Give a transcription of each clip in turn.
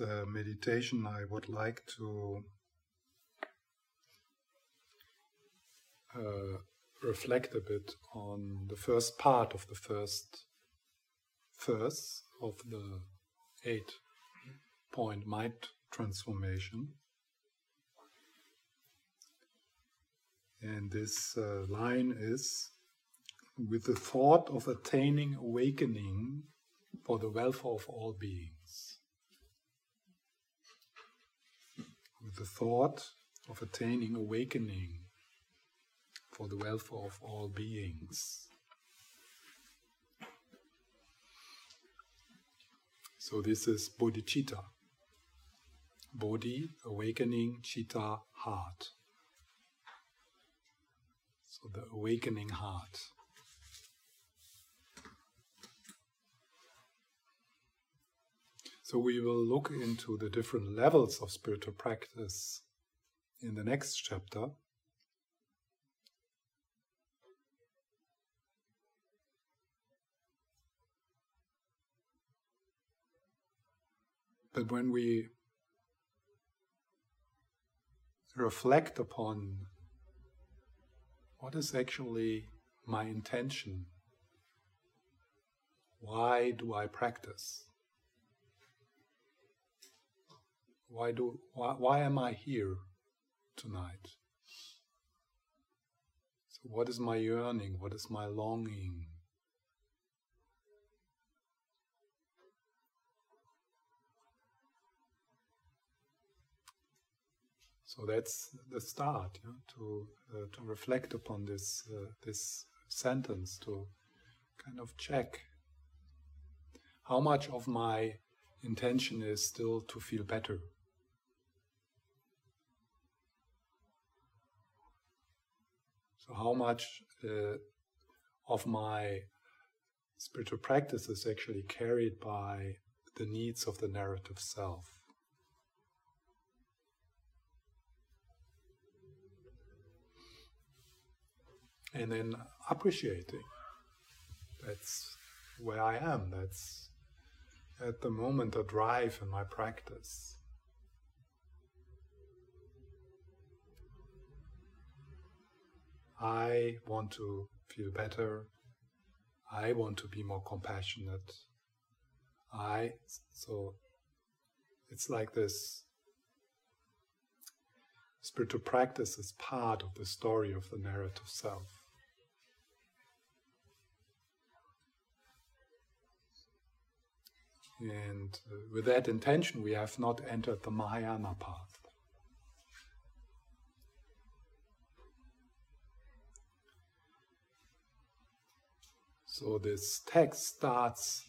uh, meditation, I would like to uh, reflect a bit on the first part of the first verse of the eight point mind transformation. And this uh, line is with the thought of attaining awakening for the welfare of all beings. The thought of attaining awakening for the welfare of all beings. So this is bodhicitta. Bodhi, awakening, citta, heart. So the awakening heart. So we will look into the different levels of spiritual practice in the next chapter. But when we reflect upon what is actually my intention, why do I practice? Why do why, why am I here tonight? So what is my yearning? What is my longing? So that's the start to uh, to reflect upon this uh, this sentence to kind of check how much of my intention is still to feel better. So how much uh, of my spiritual practice is actually carried by the needs of the narrative self. and then appreciating. That's where I am. That's at the moment a drive in my practice. I want to feel better. I want to be more compassionate. I, so it's like this spiritual practice is part of the story of the narrative self. And uh, with that intention, we have not entered the Mahayana path. So this text starts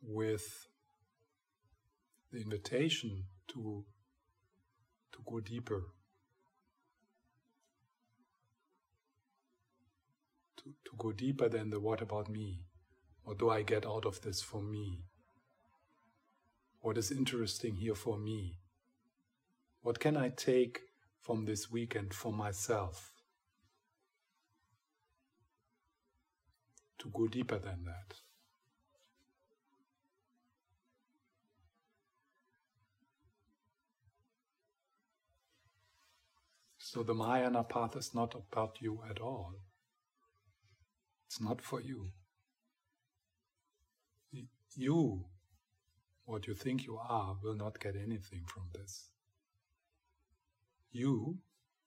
with the invitation to, to go deeper, to, to go deeper than the what about me. What do I get out of this for me? What is interesting here for me? What can I take from this weekend for myself? To go deeper than that. So the Mahayana path is not about you at all. It's not for you you, what you think you are, will not get anything from this. You,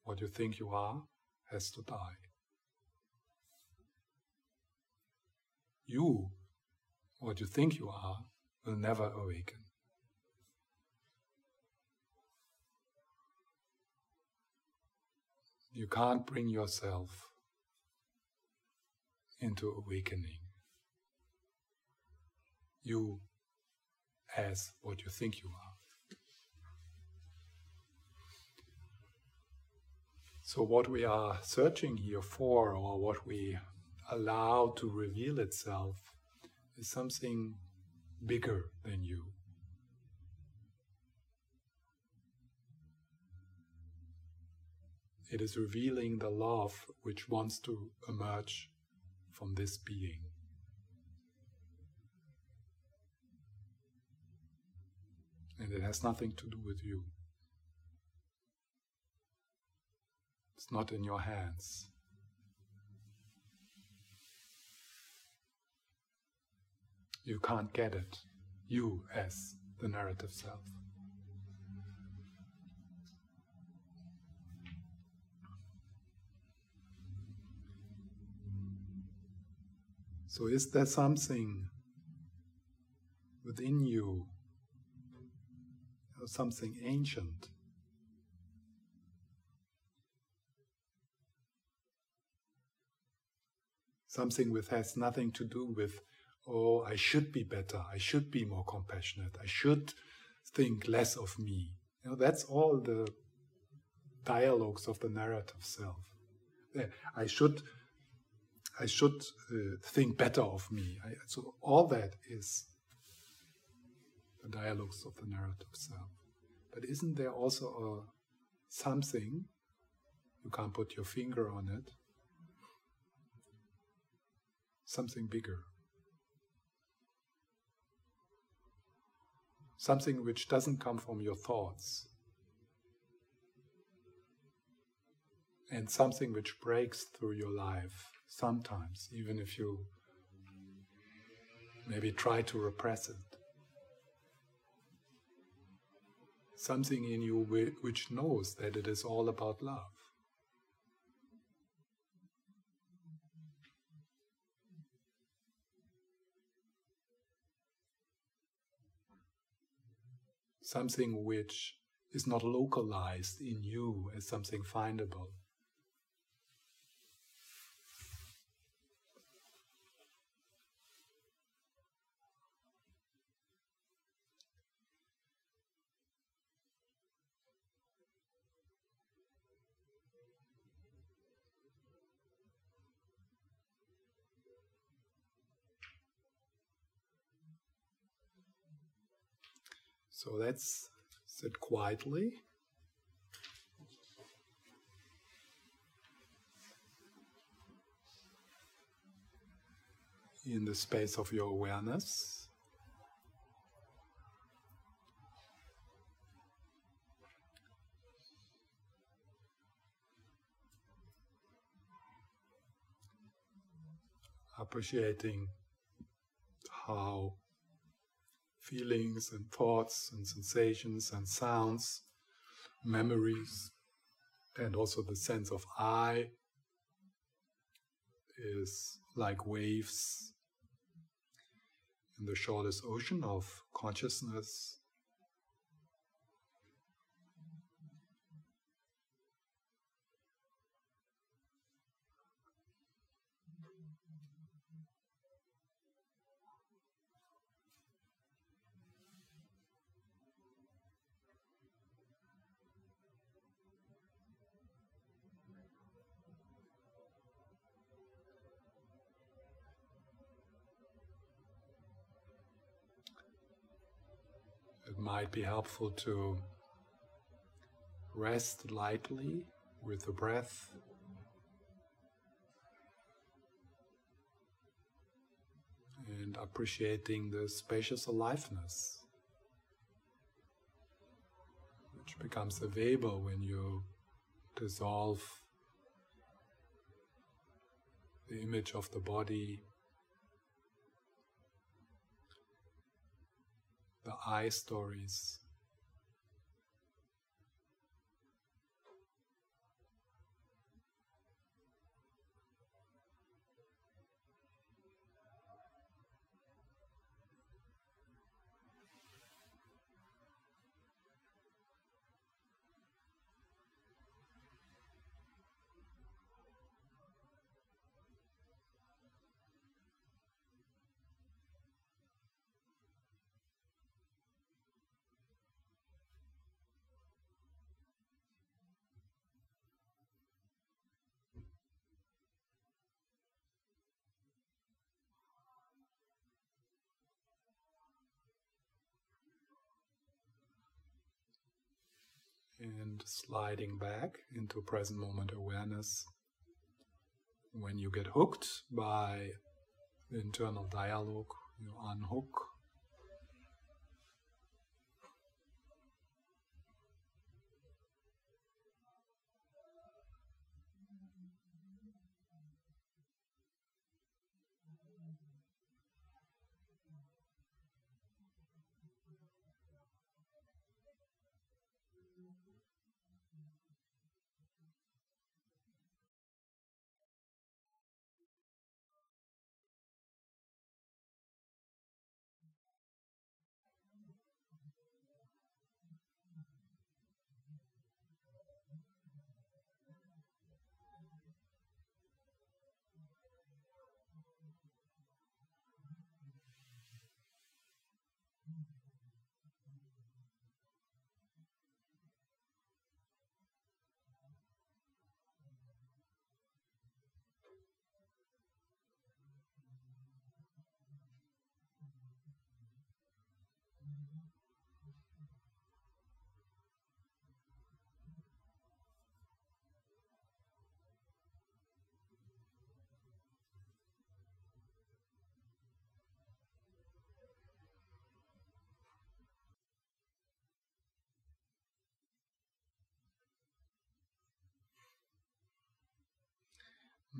what you think you are, has to die. You, what you think you are, will never awaken. You can't bring yourself into awakening you as what you think you are. So, what we are searching here for, or what we allow to reveal itself, is something bigger than you. It is revealing the love which wants to emerge from this being. And it has nothing to do with you. It's not in your hands. You can't get it, you as the narrative self. So, is there something within you, something ancient? Something which has nothing to do with, oh, I should be better, I should be more compassionate, I should think less of me. You know, that's all the dialogues of the narrative self. I should I should uh, think better of me. I, so all that is the dialogues of the narrative self. But isn't there also a something you can't put your finger on it? Something bigger. Something which doesn't come from your thoughts. And something which breaks through your life sometimes, even if you maybe try to repress it. Something in you which knows that it is all about love. Something which is not localized in you as something findable. So let's sit quietly. In the space of your awareness. Appreciating how feelings and thoughts and sensations and sounds, memories, and also the sense of I is like waves in the shortest ocean of consciousness might be helpful to rest lightly with the breath. And appreciating the spacious aliveness which becomes available when you dissolve the image of the body the I stories. And sliding back into present moment awareness. When you get hooked by the internal dialogue, you unhook.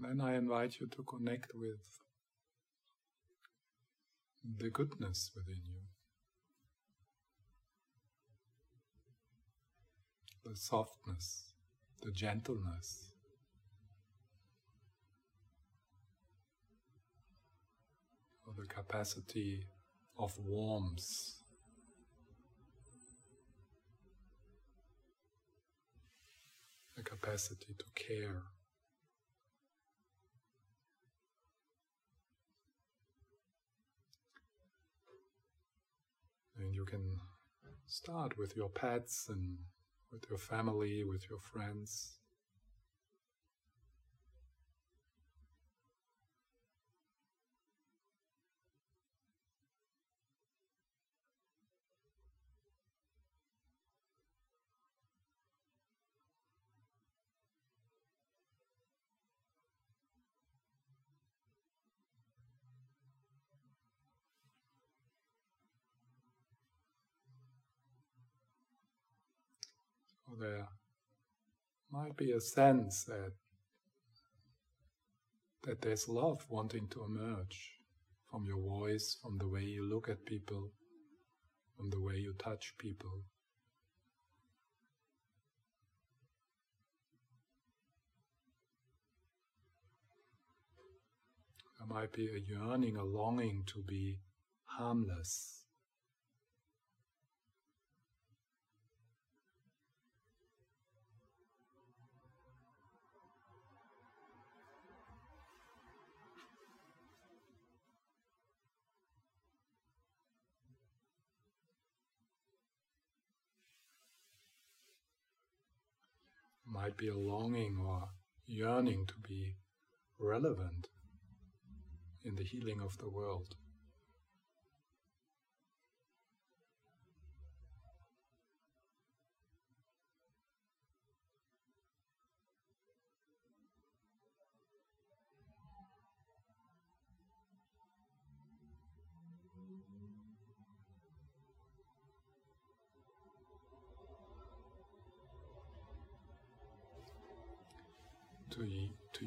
Then I invite you to connect with the goodness within you, the softness, the gentleness. Or the capacity of warmth the capacity to care. And you can start with your pets and with your family, with your friends. There might be a sense that that there's love wanting to emerge from your voice, from the way you look at people, from the way you touch people. There might be a yearning, a longing to be harmless. Might be a longing or yearning to be relevant in the healing of the world.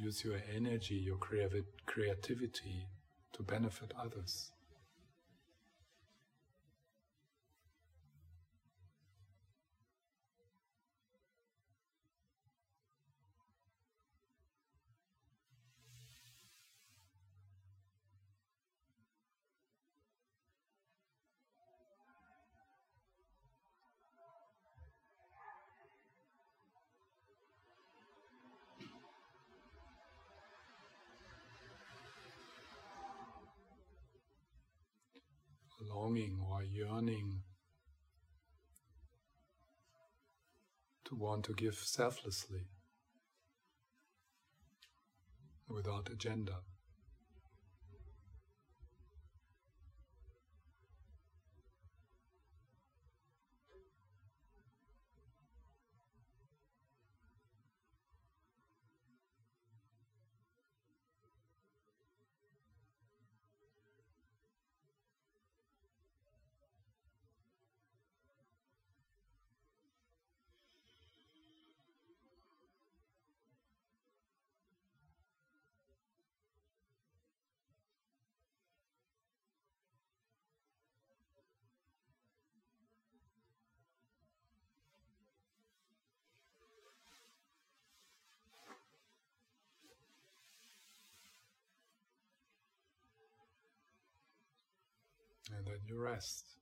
Use your energy, your creativity to benefit others. Longing yearning to want to give selflessly without agenda. And then you rest.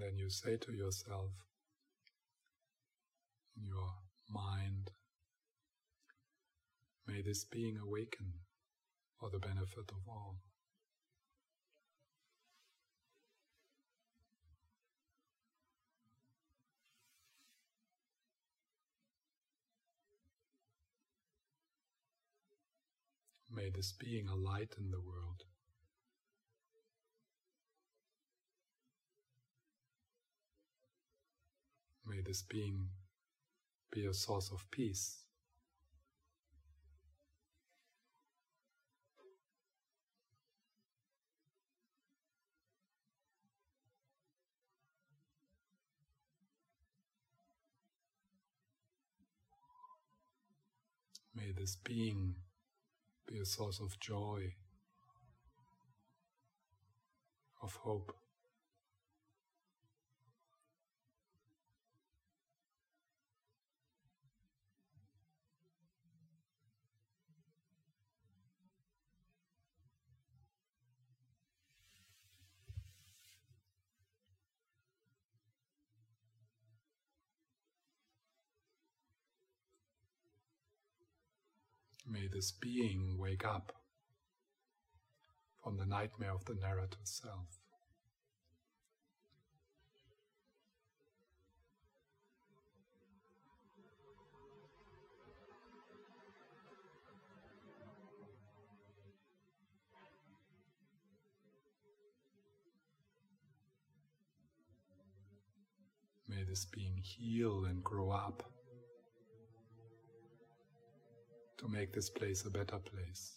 And then you say to yourself in your mind, may this being awaken for the benefit of all. May this being a light in the world. May this being be a source of peace. May this being be a source of joy, of hope. This being wake up from the nightmare of the narrative self. May this being heal and grow up to make this place a better place.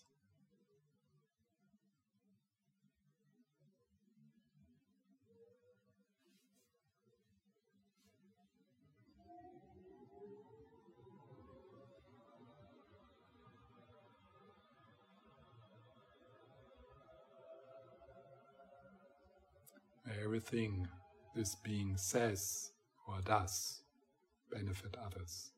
Everything this being says or does benefit others.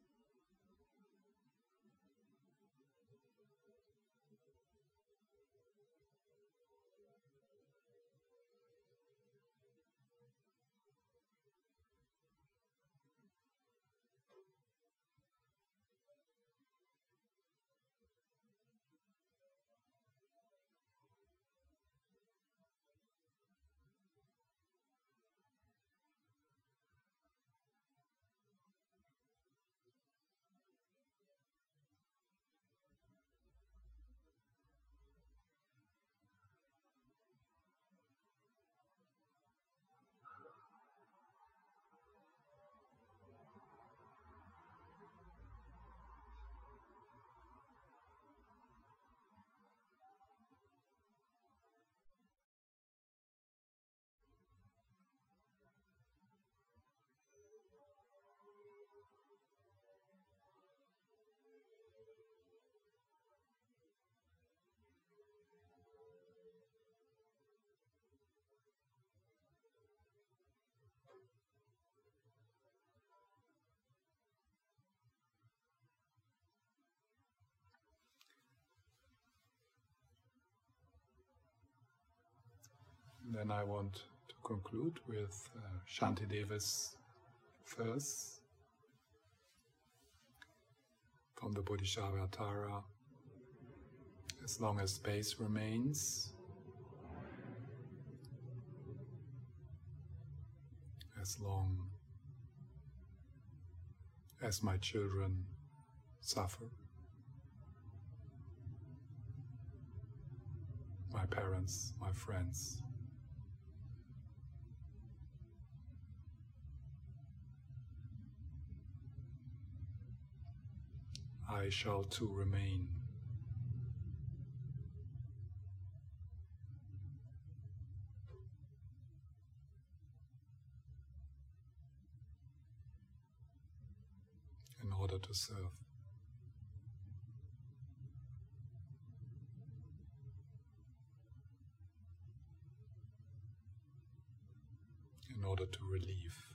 Then I want to conclude with uh, Shantideva's verse from the Bodhisattva Tara As long as space remains, as long as my children suffer, my parents, my friends. I shall too remain. In order to serve. In order to relieve.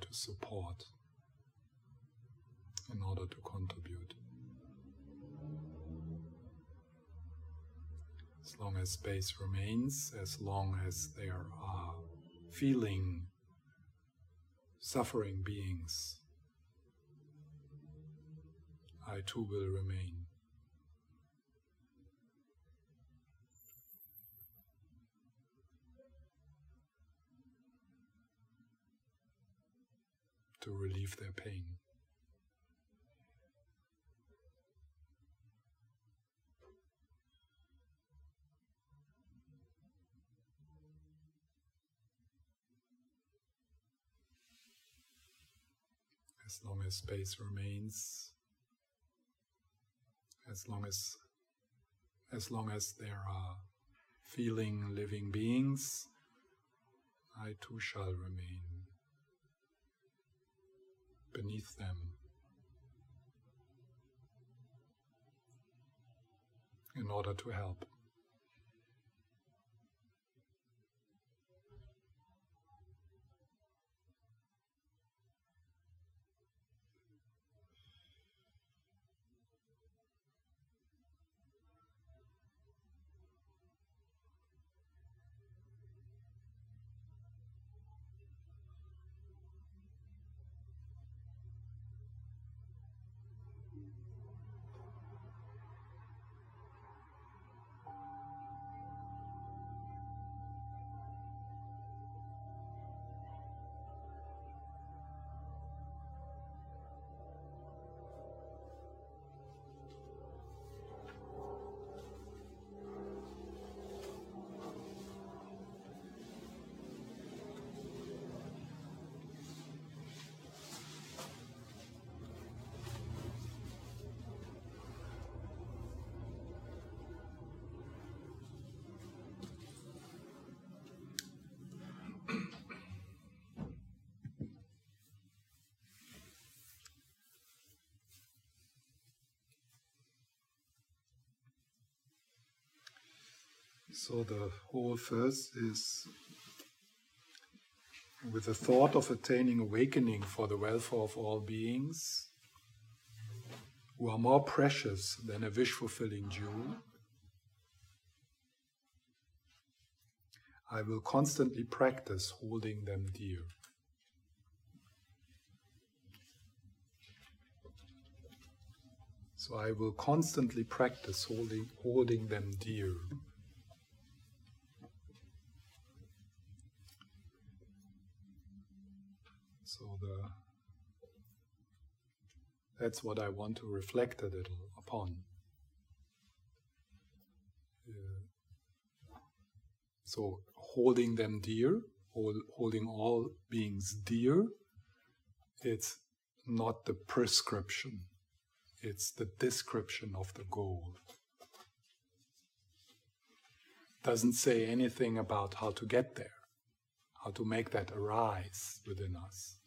To support, in order to contribute. As long as space remains, as long as there are feeling, suffering beings, I too will remain. to relieve their pain. As long as space remains, as long as as long as there are feeling living beings, I too shall remain beneath them. In order to help. So the whole verse is with the thought of attaining awakening for the welfare of all beings who are more precious than a wish fulfilling jewel. I will constantly practice holding them dear. So I will constantly practice holding, holding them dear. That's what I want to reflect a little upon. Uh, so holding them dear, hold, holding all beings dear, it's not the prescription, it's the description of the goal. Doesn't say anything about how to get there, how to make that arise within us.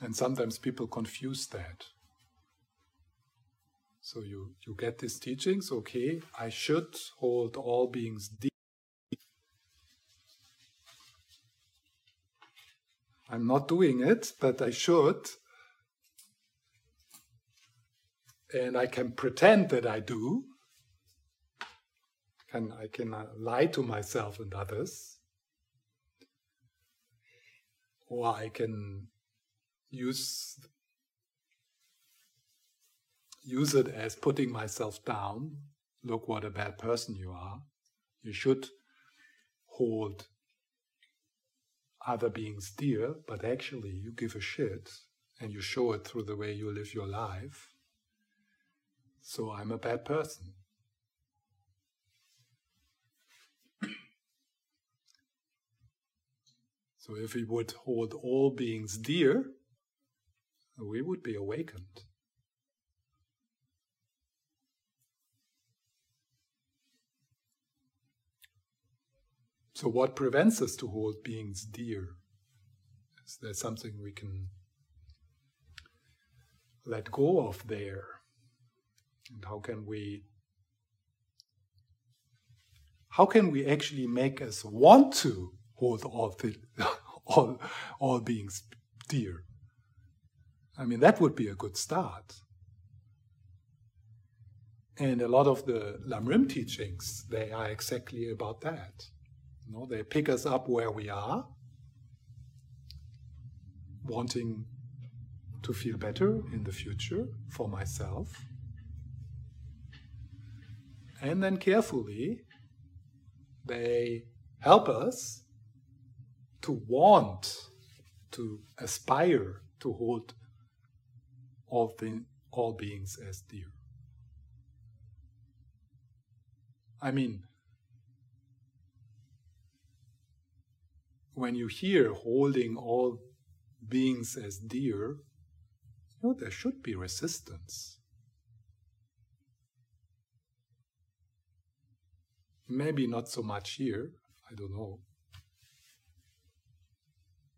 And sometimes people confuse that. So you, you get these teachings, okay, I should hold all beings deep. I'm not doing it, but I should. And I can pretend that I do. Can, I can uh, lie to myself and others. Or I can use use it as putting myself down. Look what a bad person you are. You should hold other beings dear, but actually you give a shit and you show it through the way you live your life. So I'm a bad person. so if we would hold all beings dear, we would be awakened. So, what prevents us to hold beings dear? Is there something we can let go of there? And how can we how can we actually make us want to hold all all all beings dear? I mean, that would be a good start. And a lot of the Lamrim teachings, they are exactly about that. You know, they pick us up where we are, wanting to feel better in the future for myself. And then carefully, they help us to want, to aspire to hold all, thing, all beings as dear. I mean, when you hear holding all beings as dear, you know, there should be resistance. Maybe not so much here, I don't know.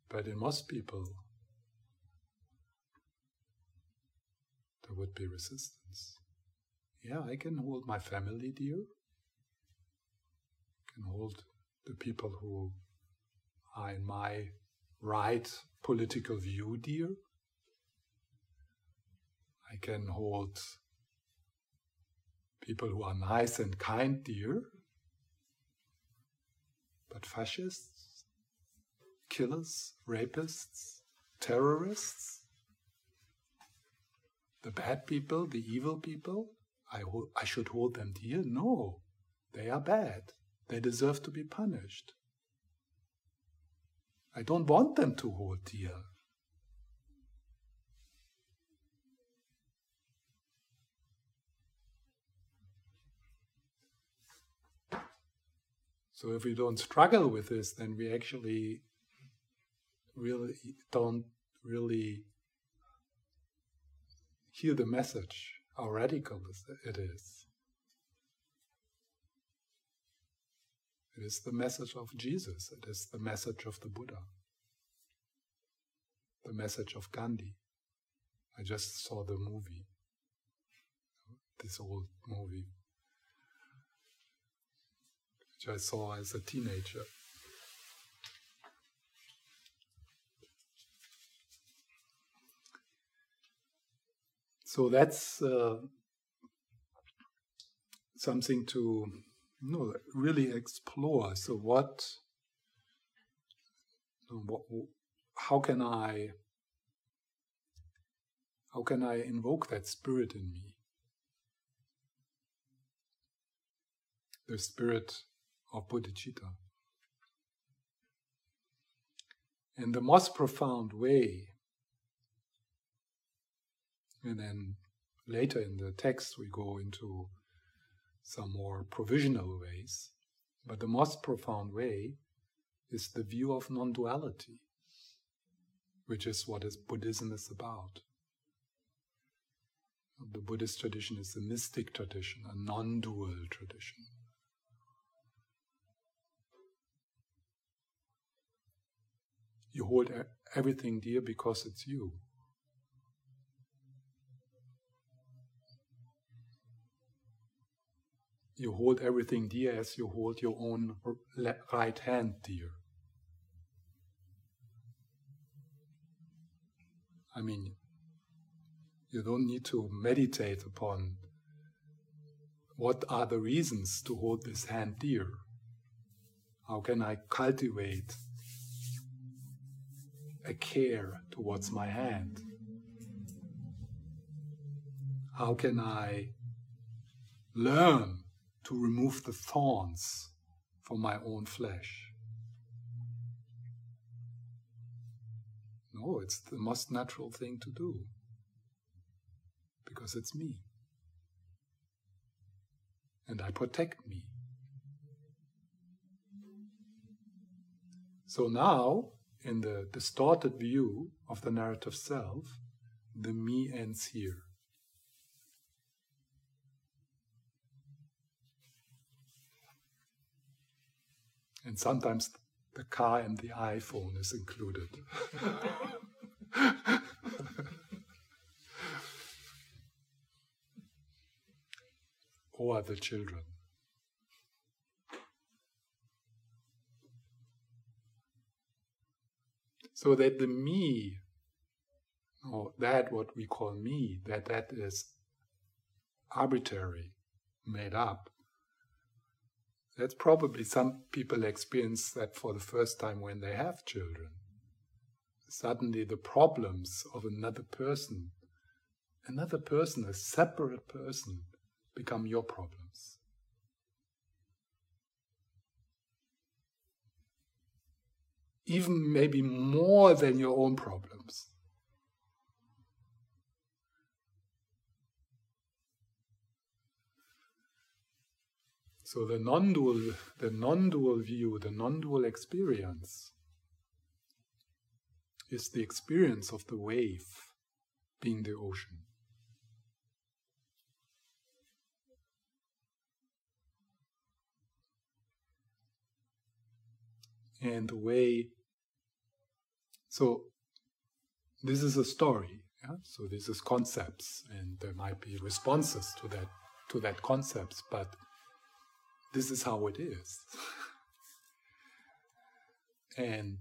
But in most people, there would be resistance. Yeah, I can hold my family dear. I can hold the people who are in my right political view dear. I can hold people who are nice and kind dear. But fascists, killers, rapists, terrorists, the bad people, the evil people, I, ho- I should hold them dear? No, they are bad. They deserve to be punished. I don't want them to hold dear. So if we don't struggle with this, then we actually really don't really hear the message, how radical it is. It is the message of Jesus, it is the message of the Buddha, the message of Gandhi. I just saw the movie, this old movie, which I saw as a teenager. So that's uh, something to you know, really explore. So what, what, how can I, how can I invoke that spirit in me? The spirit of bodhicitta. In the most profound way, and then later in the text, we go into some more provisional ways. But the most profound way is the view of non duality, which is what is Buddhism is about. The Buddhist tradition is a mystic tradition, a non dual tradition. You hold everything dear because it's you. You hold everything dear as you hold your own right hand dear. I mean, you don't need to meditate upon what are the reasons to hold this hand dear. How can I cultivate a care towards my hand? How can I learn to remove the thorns from my own flesh. No, it's the most natural thing to do because it's me. And I protect me. So now, in the distorted view of the narrative self, the me ends here. And sometimes the car and the iPhone is included. or the children. So that the me, or that what we call me, that that is arbitrary, made up, that's probably some people experience that for the first time when they have children. Suddenly, the problems of another person, another person, a separate person, become your problems. Even maybe more than your own problems. So the non-dual, the non-dual view, the non-dual experience is the experience of the wave being the ocean. And the way, so this is a story, yeah? so this is concepts, and there might be responses to that to that concepts, but this is how it is. and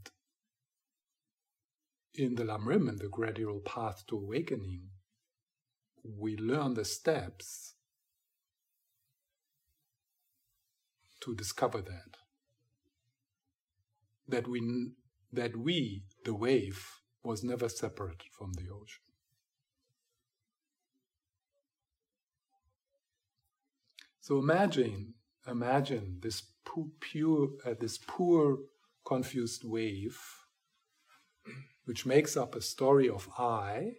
in the Lamrim, in the gradual path to awakening, we learn the steps to discover that. That we, that we, the wave, was never separate from the ocean. So imagine, imagine this pure, uh, this poor, confused wave, which makes up a story of I,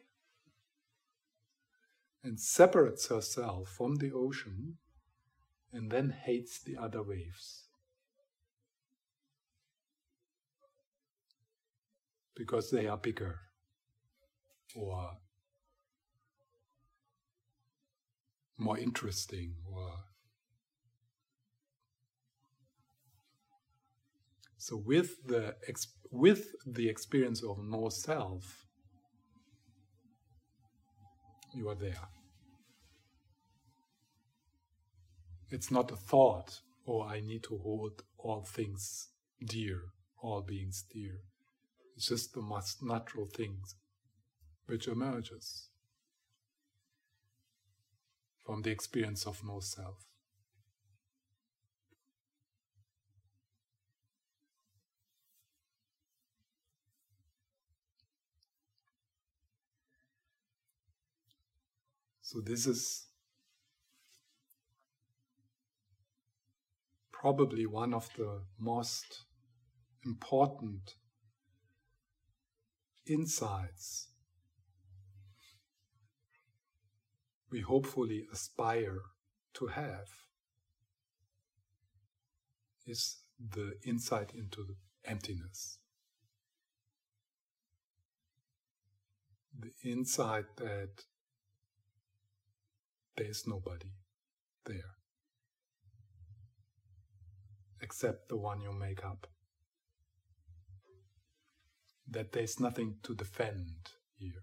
and separates herself from the ocean, and then hates the other waves. Because they are bigger, or more interesting, or So with the with the experience of no self, you are there. It's not a thought, or oh, I need to hold all things dear, all beings dear. It's just the most natural things which emerges from the experience of no self. So, this is probably one of the most important insights we hopefully aspire to have is the insight into the emptiness. The insight that there's nobody there except the one you make up. That there's nothing to defend here.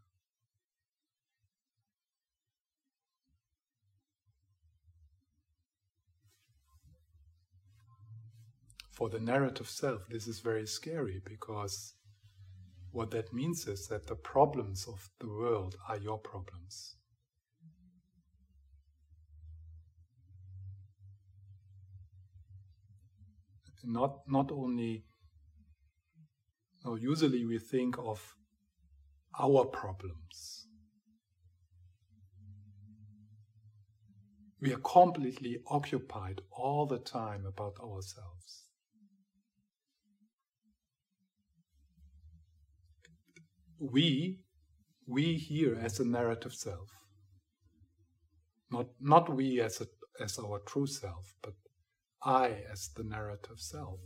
For the narrative self, this is very scary because what that means is that the problems of the world are your problems. Not not only no, usually we think of our problems. We are completely occupied all the time about ourselves. We, we here as a narrative self, not, not we as, a, as our true self, but I as the narrative self.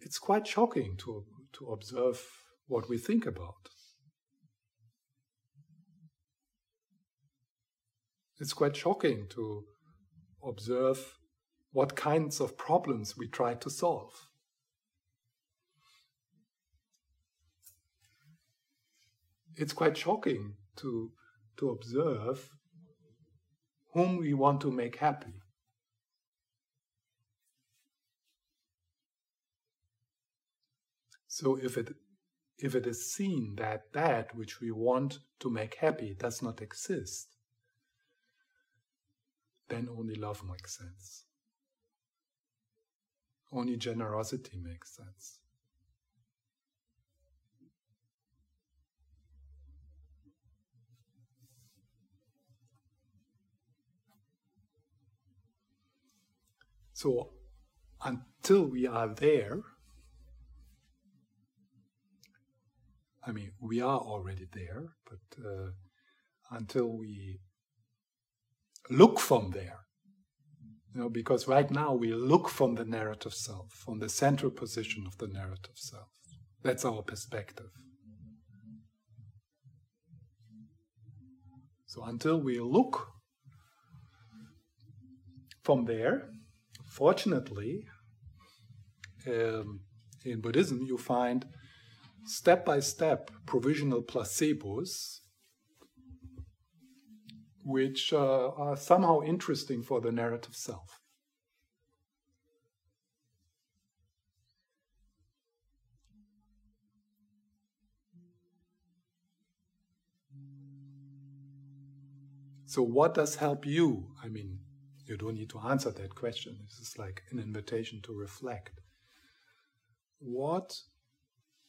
It's quite shocking to, to observe what we think about. It's quite shocking to observe what kinds of problems we try to solve. It's quite shocking to, to observe whom we want to make happy. So if it if it is seen that that which we want to make happy does not exist, then only love makes sense. Only generosity makes sense. So until we are there, I mean, we are already there, but uh, until we look from there, You know, because right now we look from the narrative self, from the central position of the narrative self. That's our perspective. So until we look from there, fortunately, um, in Buddhism, you find step by step provisional placebos, which uh, are somehow interesting for the narrative self. So, what does help you? I mean, you don't need to answer that question. This is like an invitation to reflect. What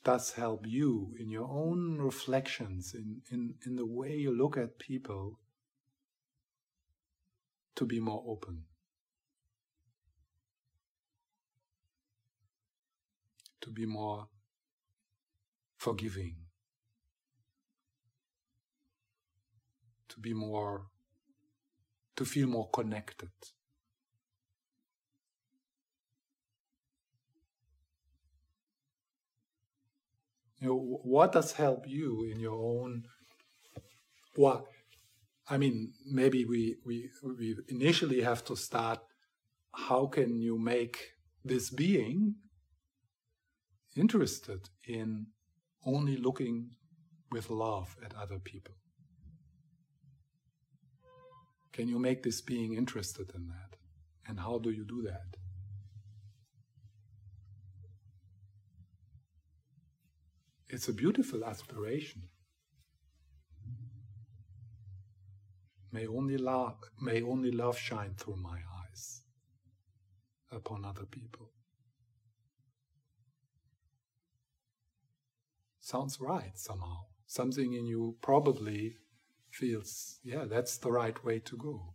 does help you in your own reflections, in, in, in the way you look at people, to be more open? To be more forgiving? To be more to feel more connected. You know, what does help you in your own? Well, I mean, maybe we, we, we initially have to start how can you make this being interested in only looking with love at other people? Can you make this being interested in that? And how do you do that? It's a beautiful aspiration. May only love, may only love shine through my eyes upon other people. Sounds right somehow. Something in you probably feels, yeah, that's the right way to go.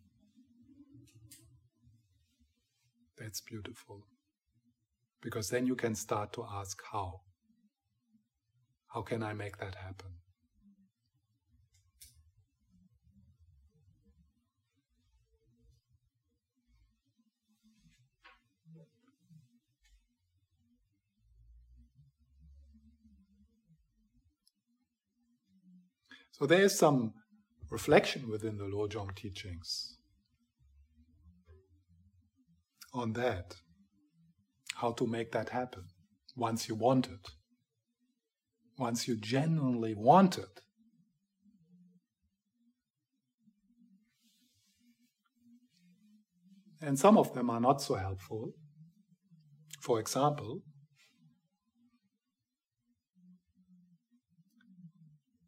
That's beautiful. Because then you can start to ask how. How can I make that happen? So there is some reflection within the Lojong teachings on that, how to make that happen once you want it, once you genuinely want it. And some of them are not so helpful. For example,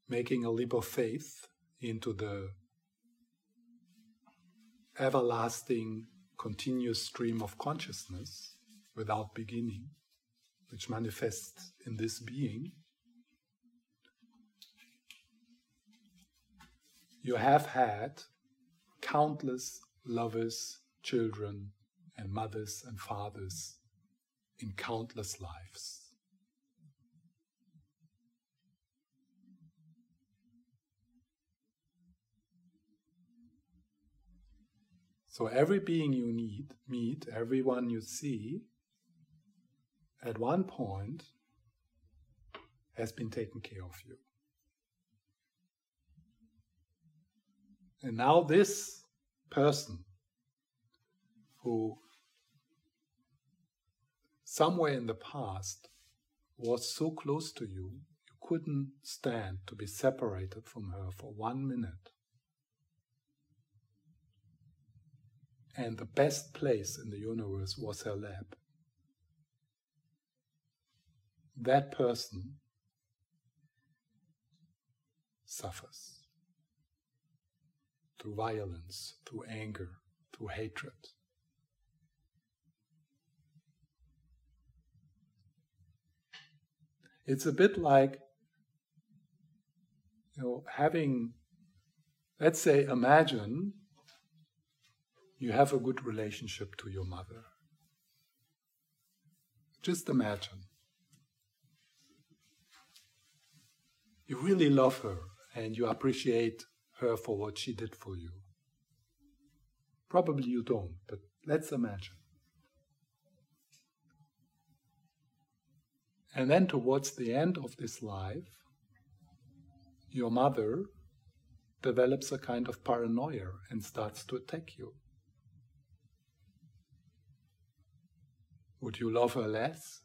making a leap of faith into the everlasting, continuous stream of consciousness without beginning, which manifests in this being. You have had countless lovers, children, and mothers and fathers in countless lives. So every being you need, meet, everyone you see, at one point has been taken care of you. And now this person who somewhere in the past was so close to you, you couldn't stand to be separated from her for one minute. And the best place in the universe was her lab. That person suffers through violence, through anger, through hatred. It's a bit like you know having let's say imagine you have a good relationship to your mother. Just imagine. You really love her and you appreciate her for what she did for you. Probably you don't, but Let's imagine. And then, towards the end of this life, your mother develops a kind of paranoia and starts to attack you. Would you love her less?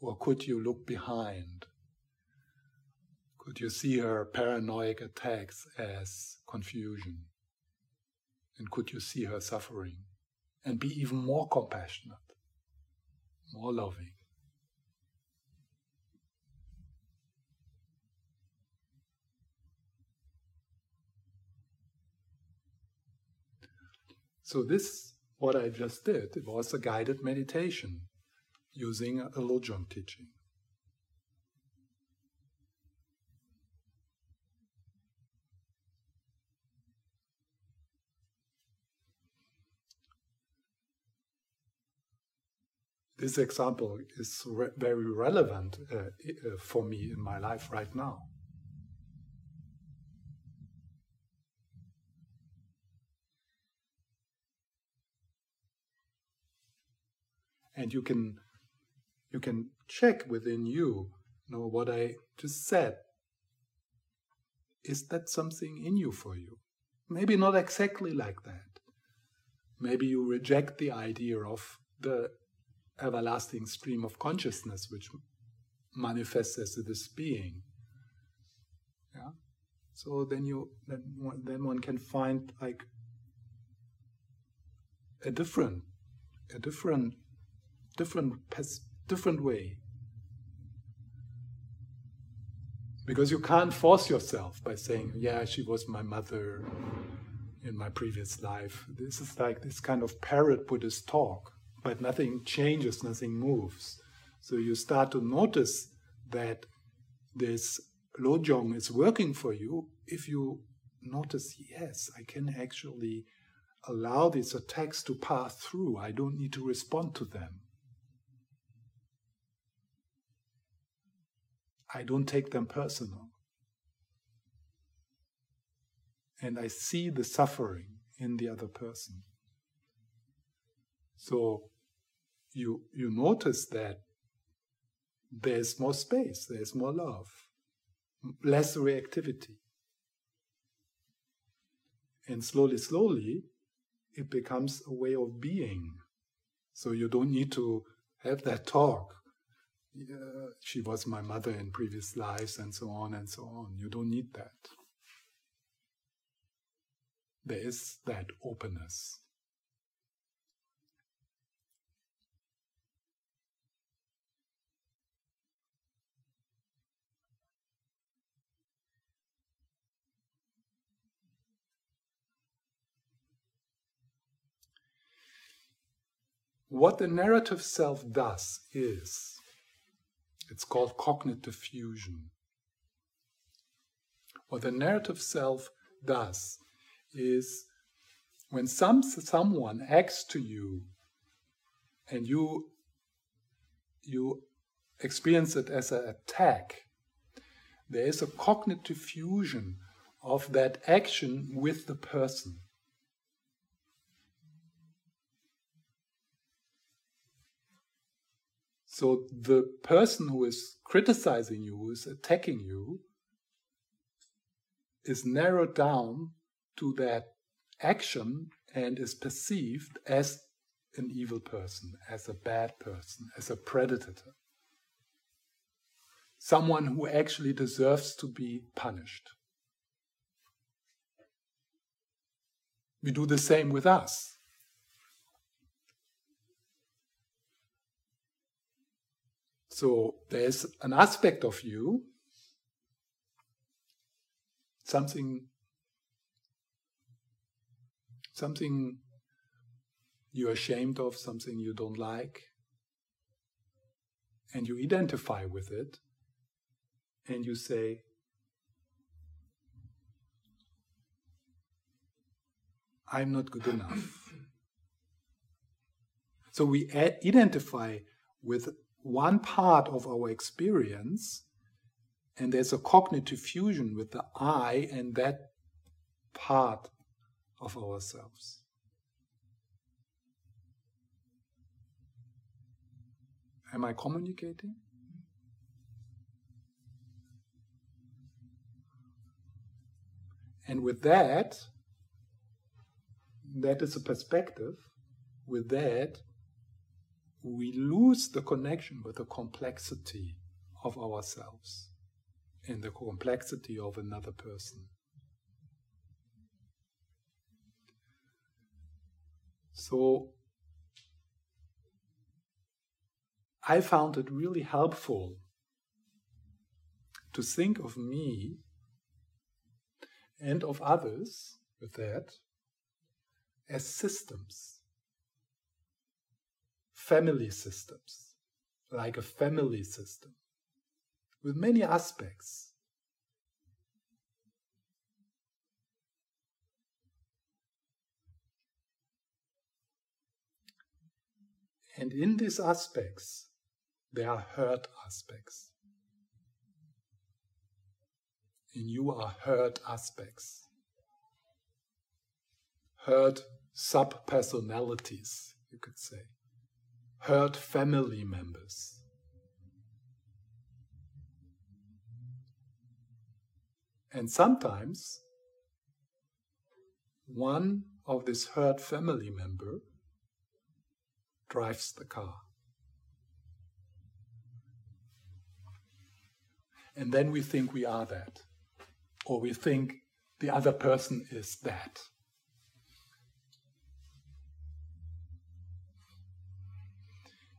Or could you look behind? Could you see her paranoid attacks as confusion? And could you see her suffering and be even more compassionate, more loving? So, this, what I just did, it was a guided meditation using a Lojong teaching. This example is re- very relevant uh, uh, for me in my life right now. And you can you can check within you, you know, what I just said. Is that something in you for you? Maybe not exactly like that. Maybe you reject the idea of the everlasting stream of consciousness which manifests as this being. Yeah. So then you then one, then one can find like a different a different different different way. Because you can't force yourself by saying, yeah, she was my mother in my previous life. This is like this kind of parrot Buddhist talk, but nothing changes, nothing moves. So you start to notice that this lojong is working for you if you notice, yes, I can actually allow these attacks to pass through. I don't need to respond to them. I don't take them personal. And I see the suffering in the other person. So you, you notice that there's more space, there's more love, less reactivity. And slowly, slowly, it becomes a way of being. So you don't need to have that talk uh, she was my mother in previous lives and so on and so on. You don't need that. There is that openness. What the narrative self does is it's called cognitive fusion. What the narrative self does is when some someone acts to you and you you experience it as an attack, there is a cognitive fusion of that action with the person. So the person who is criticizing you, who is attacking you, is narrowed down to that action and is perceived as an evil person, as a bad person, as a predator. Someone who actually deserves to be punished. We do the same with us. So there's an aspect of you, something, something you're ashamed of, something you don't like, and you identify with it, and you say, I'm not good enough. So we identify with one part of our experience, and there's a cognitive fusion with the I and that part of ourselves. Am I communicating? And with that, that is a perspective. With that, we lose the connection with the complexity of ourselves and the complexity of another person. So, I found it really helpful to think of me and of others with that as systems, family systems, like a family system with many aspects. And in these aspects, there are hurt aspects. And you are hurt aspects. Hurt sub personalities, you could say. Hurt family members. And sometimes one of this hurt family member drives the car. And then we think we are that, or we think the other person is that.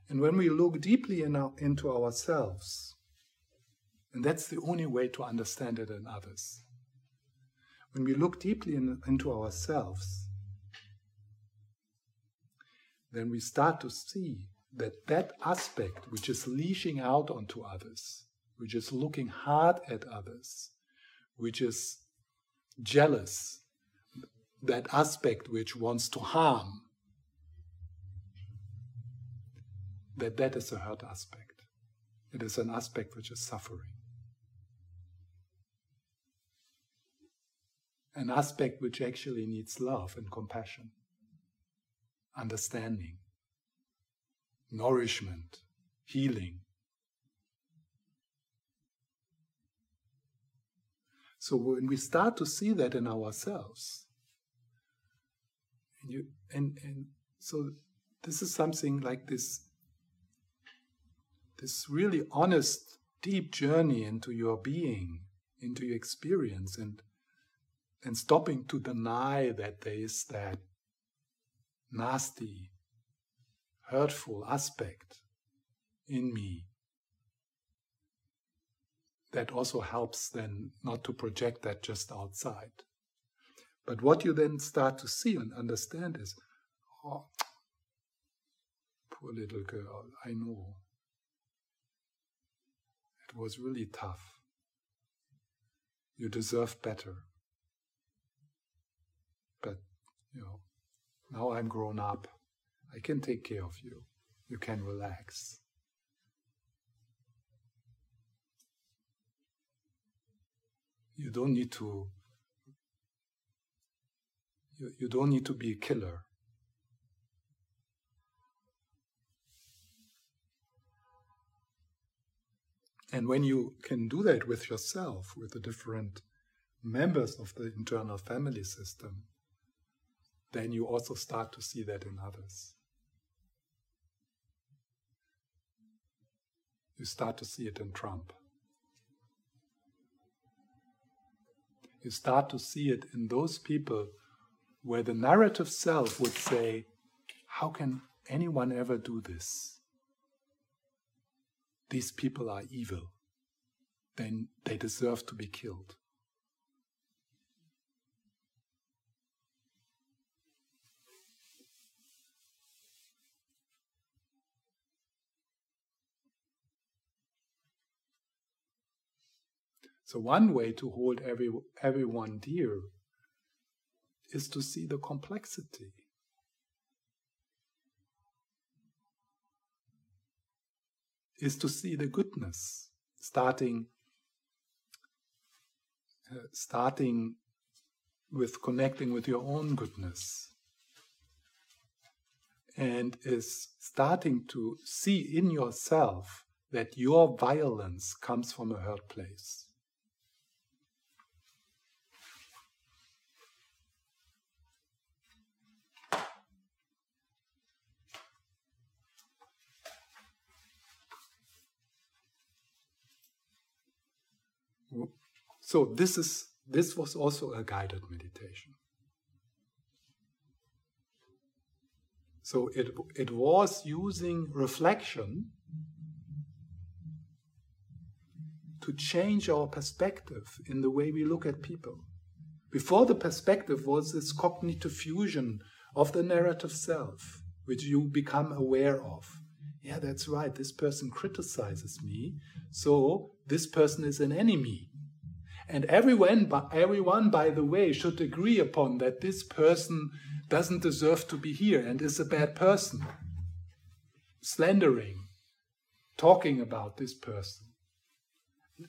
And when we look deeply in our, into ourselves, and that's the only way to understand it in others, when we look deeply in, into ourselves, then we start to see that that aspect which is leashing out onto others, which is looking hard at others, which is jealous, that aspect which wants to harm, that that is a hurt aspect. It is an aspect which is suffering. An aspect which actually needs love and compassion, understanding, nourishment, healing. So when we start to see that in ourselves, and, you, and, and so this is something like this this really honest, deep journey into your being, into your experience, and and stopping to deny that there is that nasty, hurtful aspect in me. That also helps then not to project that just outside. But what you then start to see and understand is, oh, poor little girl, I know was really tough. You deserve better. But, you know, now I'm grown up. I can take care of you. You can relax. You don't need to you, you don't need to be a killer. And when you can do that with yourself, with the different members of the internal family system, then you also start to see that in others. You start to see it in Trump. You start to see it in those people where the narrative self would say, How can anyone ever do this? These people are evil, then they deserve to be killed. So one way to hold every, everyone dear is to see the complexity. Is to see the goodness, starting uh, starting with connecting with your own goodness and is starting to see in yourself that your violence comes from a hurt place. So this is this was also a guided meditation. So it, it was using reflection to change our perspective in the way we look at people. Before the perspective was this cognitive fusion of the narrative self, which you become aware of. Yeah, that's right, this person criticizes me, so this person is an enemy. And everyone, everyone, by the way, should agree upon that this person doesn't deserve to be here and is a bad person. Slandering, talking about this person,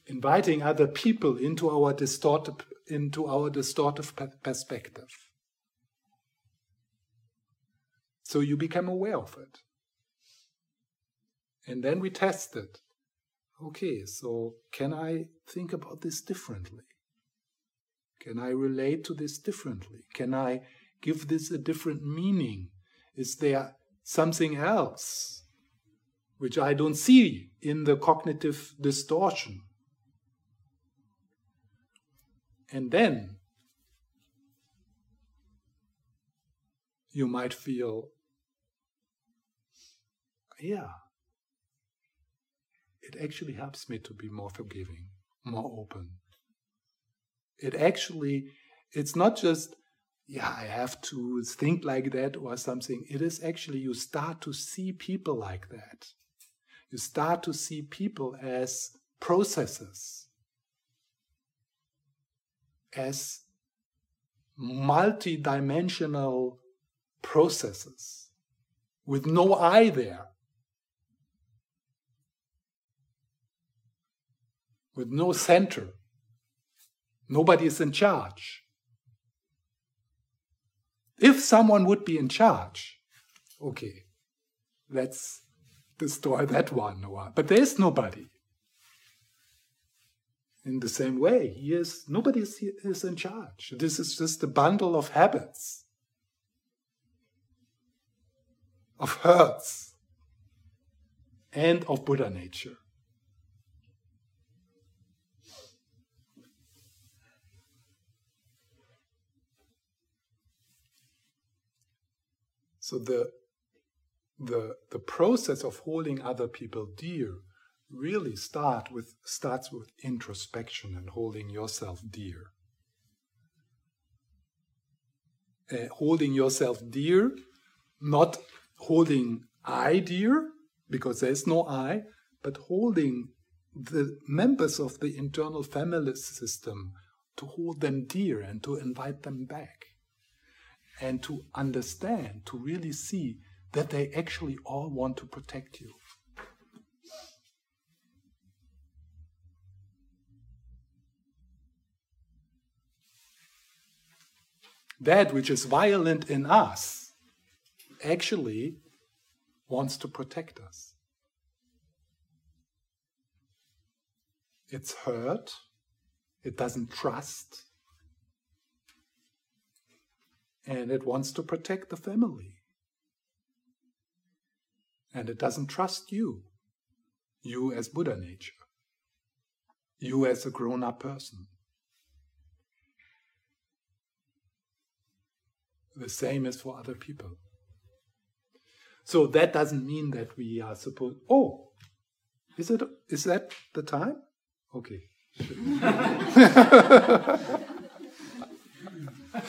inviting other people into our distorted, into our distortive perspective. So you become aware of it. And then we test it okay, so can I think about this differently? Can I relate to this differently? Can I give this a different meaning? Is there something else which I don't see in the cognitive distortion? And then you might feel, yeah, it actually helps me to be more forgiving, more open. It actually, it's not just, yeah, I have to think like that or something. It is actually, you start to see people like that. You start to see people as processes, as multi-dimensional processes with no I there. With no center. Nobody is in charge. If someone would be in charge, okay, let's destroy that one. But there is nobody. In the same way, he is nobody is, is in charge. This is just a bundle of habits, of hurts, and of Buddha nature. So the the the process of holding other people dear really start with starts with introspection and holding yourself dear. Uh, holding yourself dear, not holding I dear, because there's no I, but holding the members of the internal family system to hold them dear and to invite them back and to understand, to really see that they actually all want to protect you. That which is violent in us actually wants to protect us. It's hurt, it doesn't trust, and it wants to protect the family. And it doesn't trust you, you as Buddha nature, you as a grown up person. The same is for other people. So that doesn't mean that we are supposed. Oh, is it? Is that the time? Okay.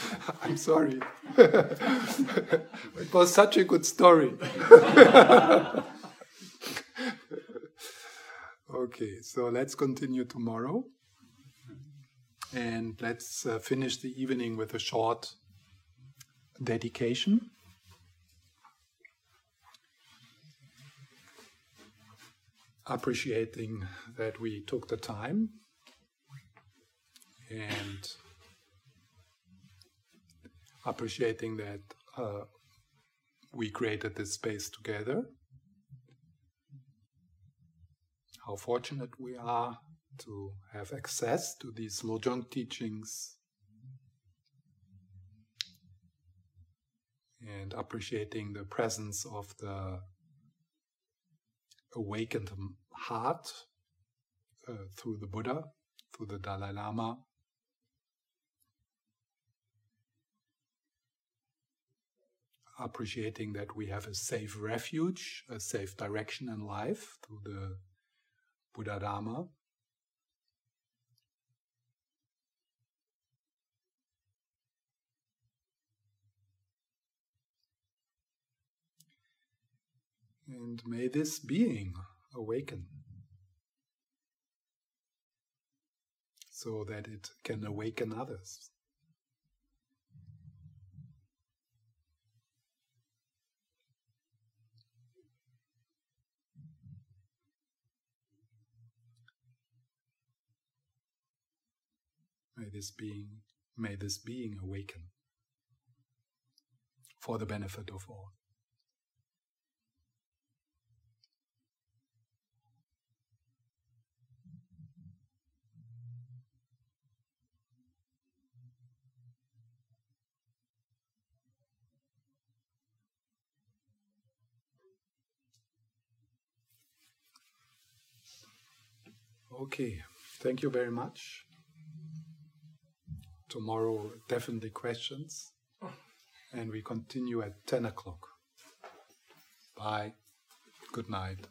I'm sorry. it was such a good story. okay, so let's continue tomorrow. And let's uh, finish the evening with a short dedication. appreciating that we took the time and appreciating that uh, we created this space together. How fortunate we are to have access to these Lojong teachings and appreciating the presence of the awakened heart uh, through the Buddha, through the Dalai Lama. Appreciating that we have a safe refuge, a safe direction in life through the Buddha Dharma. And may this being awaken so that it can awaken others. May this being, may this being awaken for the benefit of all. Okay, thank you very much. Tomorrow, definitely questions. And we continue at 10 o'clock. Bye. Good night.